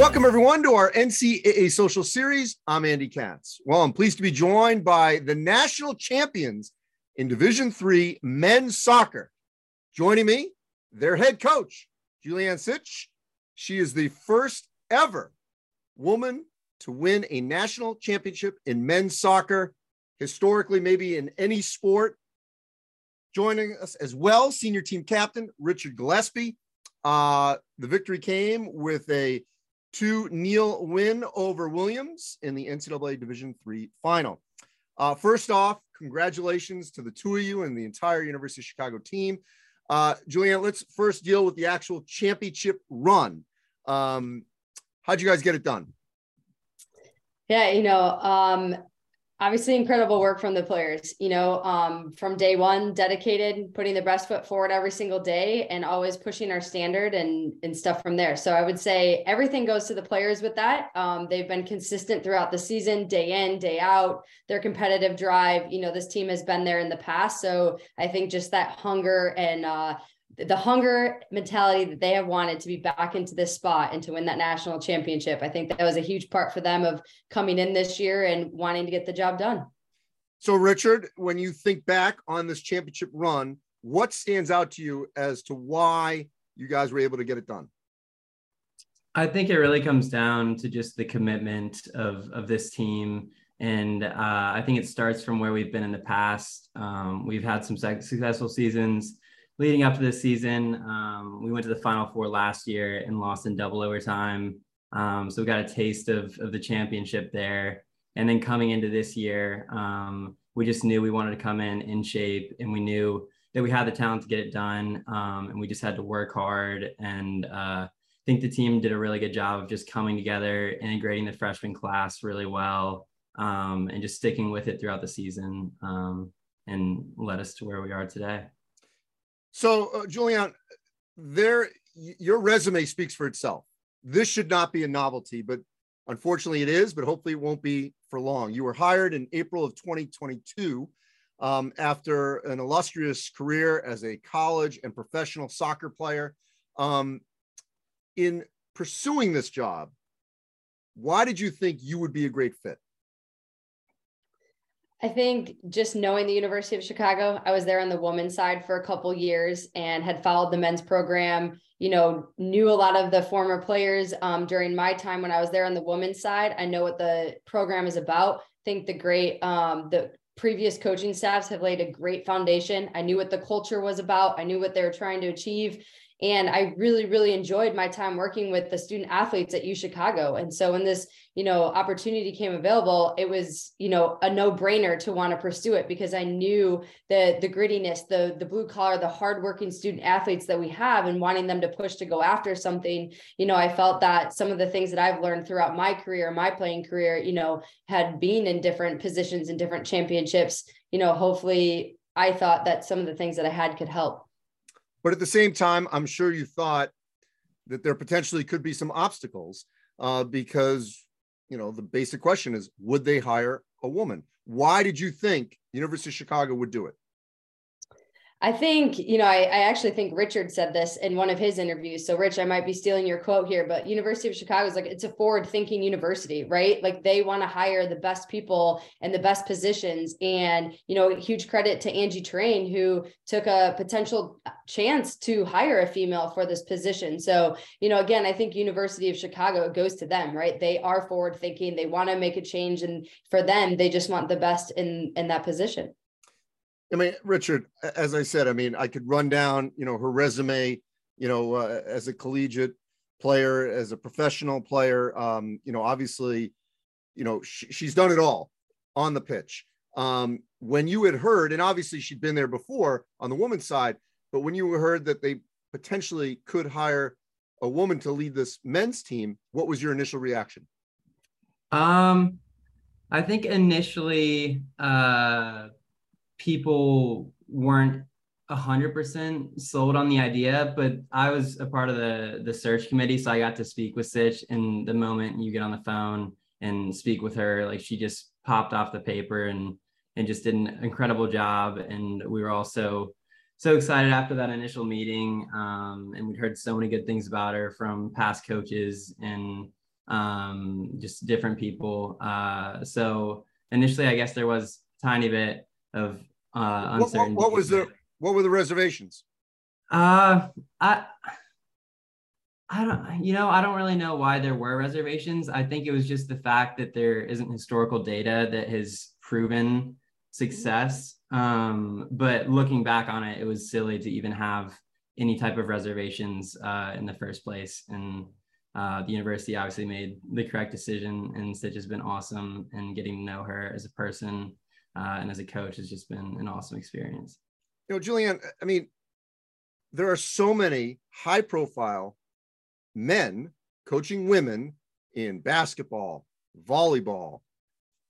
Welcome, everyone, to our NCAA social series. I'm Andy Katz. Well, I'm pleased to be joined by the national champions in Division Three men's soccer. Joining me, their head coach, Julianne Sitch. She is the first ever woman to win a national championship in men's soccer, historically, maybe in any sport. Joining us as well, senior team captain Richard Gillespie. Uh, the victory came with a 2 nil win over Williams in the NCAA Division Three final. Uh, first off, congratulations to the two of you and the entire University of Chicago team. Uh, Julianne, let's first deal with the actual championship run. Um, how'd you guys get it done? Yeah, you know, um, obviously incredible work from the players you know um, from day one dedicated putting the best foot forward every single day and always pushing our standard and and stuff from there. So i would say everything goes to the players with that. Um, they've been consistent throughout the season day in day out. Their competitive drive you know this team has been there in the past. So i think just that hunger and uh, the hunger mentality that they have wanted to be back into this spot and to win that national championship. I think that was a huge part for them of coming in this year and wanting to get the job done. So, Richard, when you think back on this championship run, what stands out to you as to why you guys were able to get it done? I think it really comes down to just the commitment of of this team, and uh, I think it starts from where we've been in the past. Um, we've had some successful seasons leading up to this season, um, we went to the Final Four last year and lost in double overtime. Um, so we got a taste of, of the championship there. And then coming into this year, um, we just knew we wanted to come in in shape and we knew that we had the talent to get it done. Um, and we just had to work hard. And uh, I think the team did a really good job of just coming together, integrating the freshman class really well, um, and just sticking with it throughout the season um, and led us to where we are today. So, uh, Julianne, there, your resume speaks for itself. This should not be a novelty, but unfortunately, it is. But hopefully, it won't be for long. You were hired in April of 2022 um, after an illustrious career as a college and professional soccer player. Um, in pursuing this job, why did you think you would be a great fit? I think just knowing the University of Chicago, I was there on the women's side for a couple years and had followed the men's program. You know, knew a lot of the former players um, during my time when I was there on the women's side. I know what the program is about. I think the great, um, the previous coaching staffs have laid a great foundation. I knew what the culture was about. I knew what they were trying to achieve. And I really, really enjoyed my time working with the student athletes at U Chicago. And so when this, you know, opportunity came available, it was, you know, a no-brainer to want to pursue it because I knew the the grittiness, the the blue collar, the hardworking student athletes that we have and wanting them to push to go after something, you know, I felt that some of the things that I've learned throughout my career, my playing career, you know, had been in different positions in different championships, you know, hopefully I thought that some of the things that I had could help. But at the same time, I'm sure you thought that there potentially could be some obstacles uh, because, you know, the basic question is would they hire a woman? Why did you think University of Chicago would do it? I think, you know, I, I, actually think Richard said this in one of his interviews. So, Rich, I might be stealing your quote here, but University of Chicago is like, it's a forward thinking university, right? Like they want to hire the best people and the best positions. And, you know, huge credit to Angie Torain, who took a potential chance to hire a female for this position. So, you know, again, I think University of Chicago goes to them, right? They are forward thinking. They want to make a change. And for them, they just want the best in, in that position. I mean, Richard, as I said, I mean, I could run down, you know, her resume, you know, uh, as a collegiate player, as a professional player. Um, you know, obviously, you know, sh- she's done it all on the pitch. Um, when you had heard, and obviously she'd been there before on the woman's side, but when you heard that they potentially could hire a woman to lead this men's team, what was your initial reaction? Um, I think initially, uh, people weren't 100% sold on the idea but i was a part of the the search committee so i got to speak with sitch and the moment you get on the phone and speak with her like she just popped off the paper and and just did an incredible job and we were all so so excited after that initial meeting um, and we'd heard so many good things about her from past coaches and um, just different people. Uh, so initially, I guess there was tiny bit of uh, uncertainty. What, what, what was the what were the reservations? Uh, I. I don't, you know, I don't really know why there were reservations. I think it was just the fact that there isn't historical data that has proven success. Um, but looking back on it, it was silly to even have any type of reservations uh, in the first place. And uh, the university obviously made the correct decision, and Sitch has been awesome. And getting to know her as a person uh, and as a coach has just been an awesome experience. You know, Julianne, I mean, there are so many high profile men coaching women in basketball, volleyball,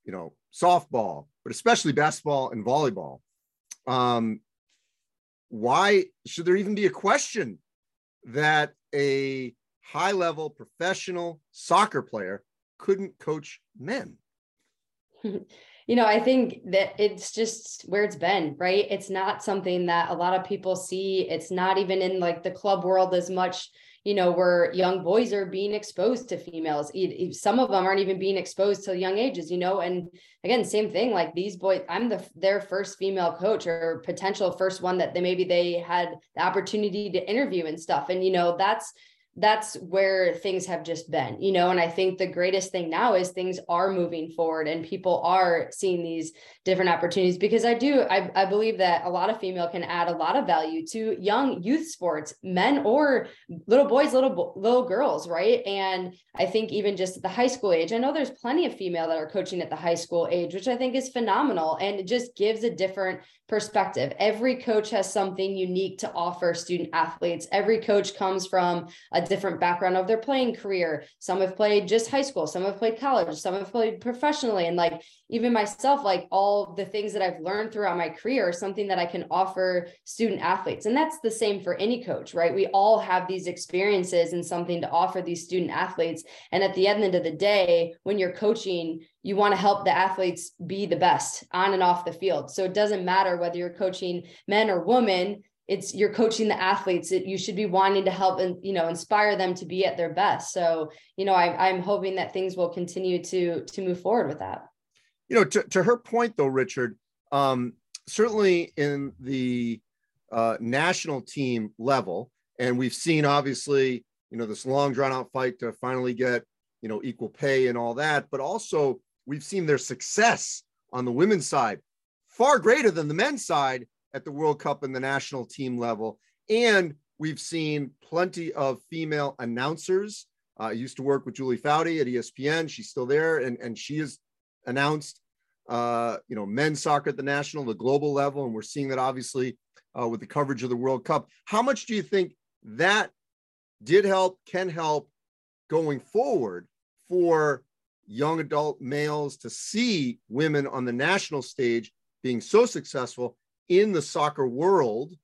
you know, softball, but especially basketball and volleyball. Um, why should there even be a question that a high level professional soccer player couldn't coach men? you know, I think that it's just where it's been, right? It's not something that a lot of people see. It's not even in like the club world as much you know, where young boys are being exposed to females. Some of them aren't even being exposed to young ages, you know. And again, same thing. Like these boys, I'm the their first female coach or potential first one that they maybe they had the opportunity to interview and stuff. And you know, that's that's where things have just been, you know. And I think the greatest thing now is things are moving forward and people are seeing these different opportunities because I do, I, I believe that a lot of female can add a lot of value to young youth sports, men or little boys, little little girls, right? And I think even just at the high school age, I know there's plenty of female that are coaching at the high school age, which I think is phenomenal, and it just gives a different perspective. Every coach has something unique to offer student athletes. Every coach comes from a different background of their playing career. Some have played just high school, some have played college, some have played professionally, and like even myself, like all the things that I've learned throughout my career are something that I can offer student athletes. And that's the same for any coach, right? We all have these experiences and something to offer these student athletes. And at the end of the day, when you're coaching, you want to help the athletes be the best on and off the field. So it doesn't matter whether you're coaching men or women, it's you're coaching the athletes that you should be wanting to help and you know inspire them to be at their best. So you know I, i'm hoping that things will continue to to move forward with that. You know, to, to her point though, Richard, um, certainly in the uh, national team level, and we've seen obviously, you know, this long drawn out fight to finally get, you know, equal pay and all that, but also we've seen their success on the women's side far greater than the men's side at the World Cup and the national team level. And we've seen plenty of female announcers. Uh, I used to work with Julie Foudy at ESPN. She's still there, and, and she has announced, uh, you know, men's soccer at the national, the global level, and we're seeing that obviously uh, with the coverage of the World Cup. How much do you think that did help, can help going forward for young adult males to see women on the national stage being so successful in the soccer world,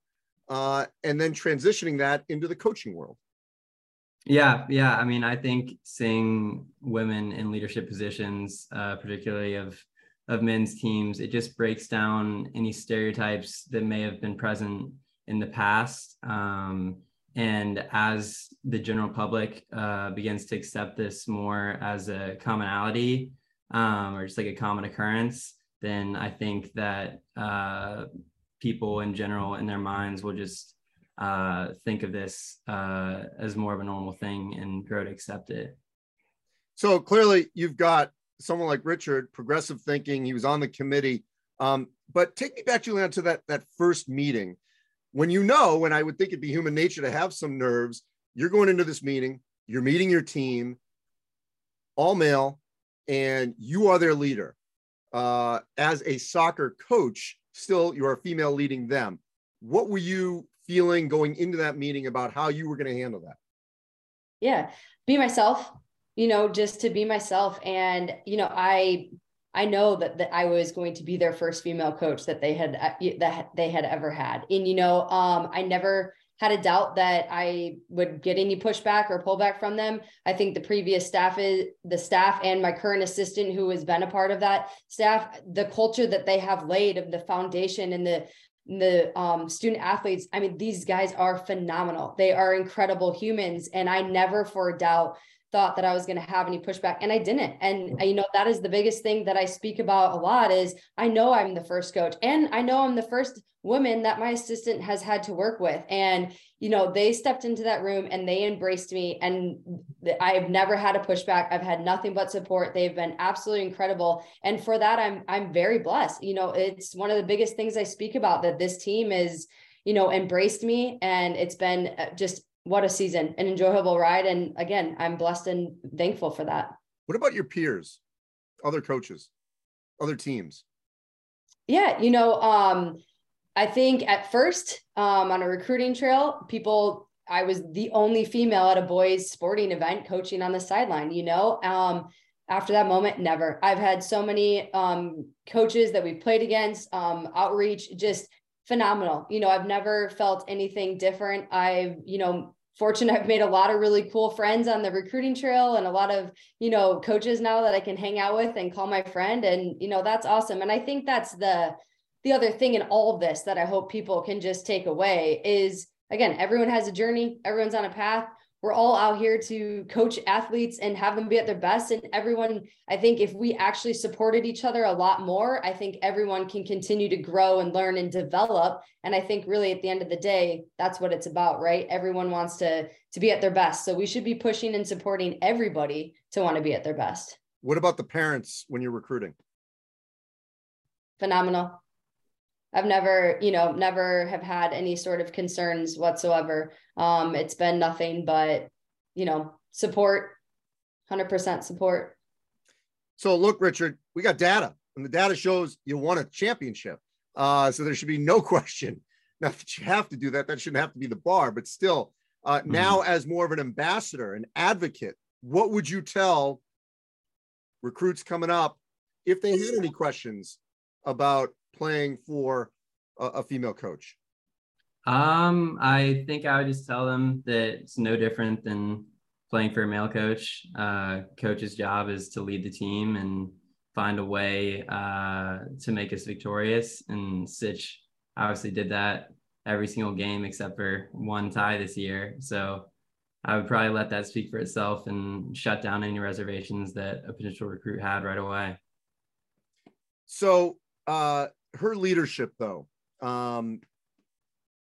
uh, and then transitioning that into the coaching world? Yeah, yeah. I mean, I think seeing women in leadership positions, uh, particularly of of men's teams, it just breaks down any stereotypes that may have been present in the past. Um, and as the general public uh, begins to accept this more as a commonality um, or just like a common occurrence, then I think that uh, people in general in their minds will just uh, think of this uh, as more of a normal thing and grow to accept it. So clearly, you've got someone like Richard, progressive thinking. He was on the committee. Um, but take me back, Julianne, to that that first meeting when you know, and I would think it'd be human nature to have some nerves. You're going into this meeting. You're meeting your team, all male, and you are their leader. Uh, as a soccer coach, still you're a female leading them. What were you feeling going into that meeting about how you were going to handle that? Yeah, be myself, you know, just to be myself. And, you know, I, I know that, that I was going to be their first female coach that they had, uh, that they had ever had. And, you know, um, I never had a doubt that I would get any pushback or pullback from them. I think the previous staff is the staff and my current assistant who has been a part of that staff, the culture that they have laid of the foundation and the the um, student athletes, I mean, these guys are phenomenal. They are incredible humans. And I never for a doubt thought that I was going to have any pushback and I didn't. And you know, that is the biggest thing that I speak about a lot is I know I'm the first coach and I know I'm the first woman that my assistant has had to work with. And, you know, they stepped into that room and they embraced me and I've never had a pushback. I've had nothing but support. They've been absolutely incredible. And for that, I'm, I'm very blessed. You know, it's one of the biggest things I speak about that this team is, you know, embraced me and it's been uh, just what a season, an enjoyable ride. And again, I'm blessed and thankful for that. What about your peers, other coaches, other teams? Yeah, you know, um, I think at first um, on a recruiting trail, people, I was the only female at a boys sporting event coaching on the sideline, you know. Um, after that moment, never. I've had so many um, coaches that we've played against, um, outreach, just phenomenal. You know, I've never felt anything different. I've, you know, fortunate I've made a lot of really cool friends on the recruiting trail and a lot of, you know, coaches now that I can hang out with and call my friend. And, you know, that's awesome. And I think that's the the other thing in all of this that I hope people can just take away is again, everyone has a journey, everyone's on a path we're all out here to coach athletes and have them be at their best. And everyone i think if we actually supported each other a lot more i think everyone can continue to grow and learn and develop. And i think really at the end of the day that's what it's about right? Everyone wants to to be at their best. So we should be pushing and supporting everybody to want to be at their best. What about the parents when you're recruiting? Phenomenal I've never, you know, never have had any sort of concerns whatsoever. Um, it's been nothing but, you know, support, 100% support. So look, Richard, we got data and the data shows you won a championship. Uh, so there should be no question. Now that you have to do that. That shouldn't have to be the bar, but still uh, mm-hmm. now as more of an ambassador, an advocate, what would you tell recruits coming up if they had any questions about playing for a, a female coach? Um, I think I would just tell them that it's no different than playing for a male coach. Uh, coach's job is to lead the team and find a way uh, to make us victorious. And Sitch obviously did that every single game except for one tie this year. So I would probably let that speak for itself and shut down any reservations that a potential recruit had right away. So uh, her leadership, though, um,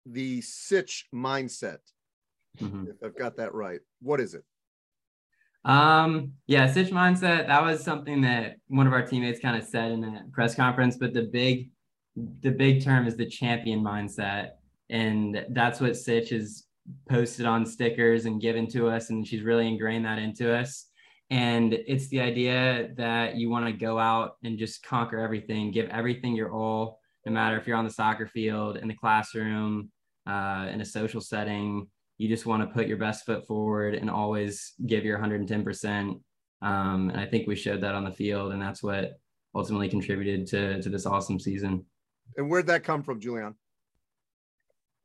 the Sitch mindset. Mm-hmm. If I've got that right, what is it? Um, yeah, Sitch mindset. That was something that one of our teammates kind of said in the press conference. But the big, the big term is the champion mindset, and that's what Sitch has posted on stickers and given to us, and she's really ingrained that into us. And it's the idea that you want to go out and just conquer everything, give everything your all, no matter if you're on the soccer field, in the classroom, uh, in a social setting. You just want to put your best foot forward and always give your 110%. Um, and I think we showed that on the field, and that's what ultimately contributed to, to this awesome season. And where'd that come from, Julianne?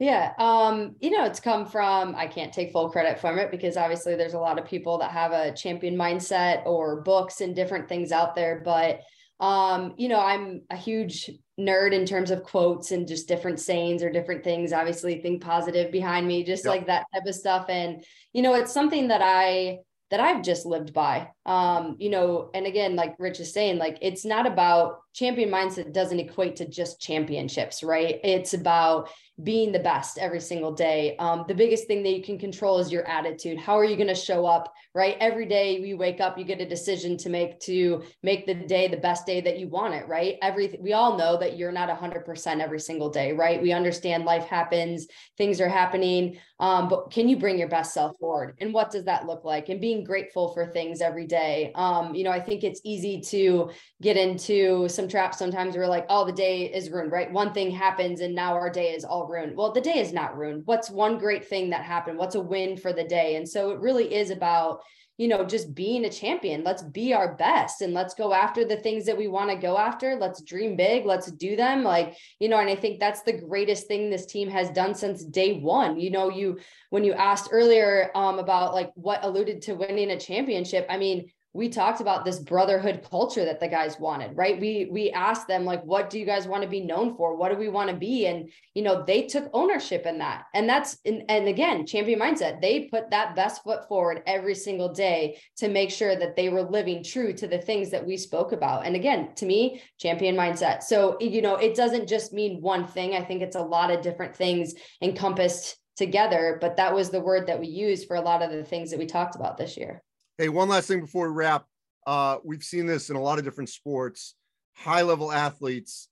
Yeah, um, you know, it's come from, I can't take full credit from it because obviously there's a lot of people that have a champion mindset or books and different things out there. But, um, you know, I'm a huge nerd in terms of quotes and just different sayings or different things. Obviously, think positive behind me, just yep. like that type of stuff. And, you know, it's something that I, that I've just lived by. Um, you know, and again, like Rich is saying, like it's not about champion mindset doesn't equate to just championships, right? It's about being the best every single day. Um, the biggest thing that you can control is your attitude. How are you going to show up, right? Every day you wake up, you get a decision to make to make the day the best day that you want it, right? Everything we all know that you're not 100% every single day, right? We understand life happens, things are happening, um, but can you bring your best self forward? And what does that look like? And being grateful for things every day. Um, you know, I think it's easy to get into some traps sometimes. We're like, oh, the day is ruined, right? One thing happens and now our day is all ruined. Well, the day is not ruined. What's one great thing that happened? What's a win for the day? And so it really is about you know, just being a champion. Let's be our best and let's go after the things that we want to go after. Let's dream big. Let's do them. Like, you know, and I think that's the greatest thing this team has done since day one. You know, you, when you asked earlier um, about like what alluded to winning a championship, I mean, we talked about this brotherhood culture that the guys wanted, right? We we asked them like, what do you guys want to be known for? What do we want to be? And you know, they took ownership in that. And that's and, and again, champion mindset. They put that best foot forward every single day to make sure that they were living true to the things that we spoke about. And again, to me, champion mindset. So, you know, it doesn't just mean one thing. I think it's a lot of different things encompassed together, but that was the word that we used for a lot of the things that we talked about this year. Hey, one last thing before we wrap. Uh, we've seen this in a lot of different sports. High level athletes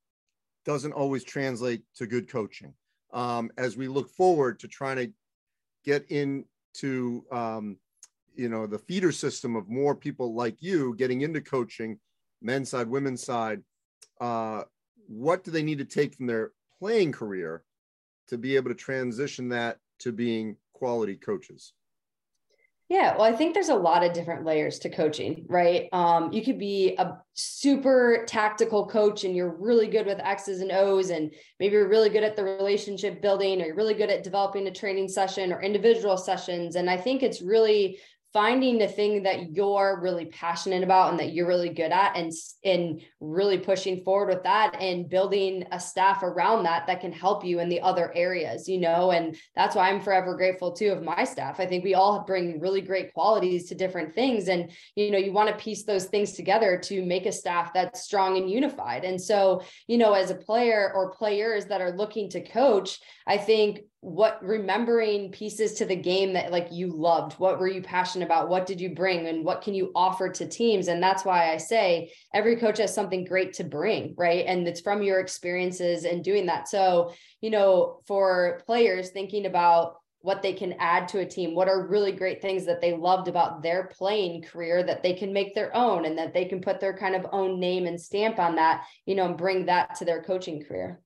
doesn't always translate to good coaching. Um, as we look forward to trying to get into, um, you know, the feeder system of more people like you getting into coaching, men's side, women's side, uh, what do they need to take from their playing career to be able to transition that to being quality coaches? Yeah, well, I think there's a lot of different layers to coaching, right? Um, you could be a super tactical coach and you're really good with X's and O's, and maybe you're really good at the relationship building, or you're really good at developing a training session or individual sessions. And I think it's really finding the thing that you're really passionate about and that you're really good at and and really pushing forward with that and building a staff around that that can help you in the other areas you know and that's why I'm forever grateful too of my staff. I think we all bring really great qualities to different things and you know you want to piece those things together to make a staff that's strong and unified. And so you know as a player or players that are looking to coach I think what remembering pieces to the game that like you loved what were you passionate about what did you bring and what can you offer to teams? And that's why i say every coach has something great to bring right? And it's from your experiences and doing that. So you know for players thinking about what they can add to a team what are really great things that they loved about their playing career that they can make their own and that they can put their kind of own name and stamp on that you know and bring that to their coaching career?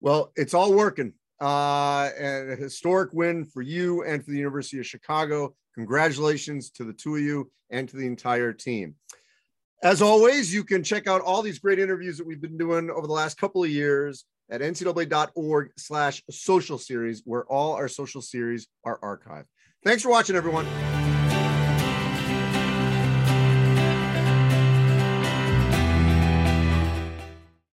Well it's all working uh, and a historic win for you and for the University of Chicago. Congratulations to the two of you and to the entire team. As always, you can check out all these great interviews that we've been doing over the last couple of years at ncaa.org slash social series, where all our social series are archived. Thanks for watching, everyone.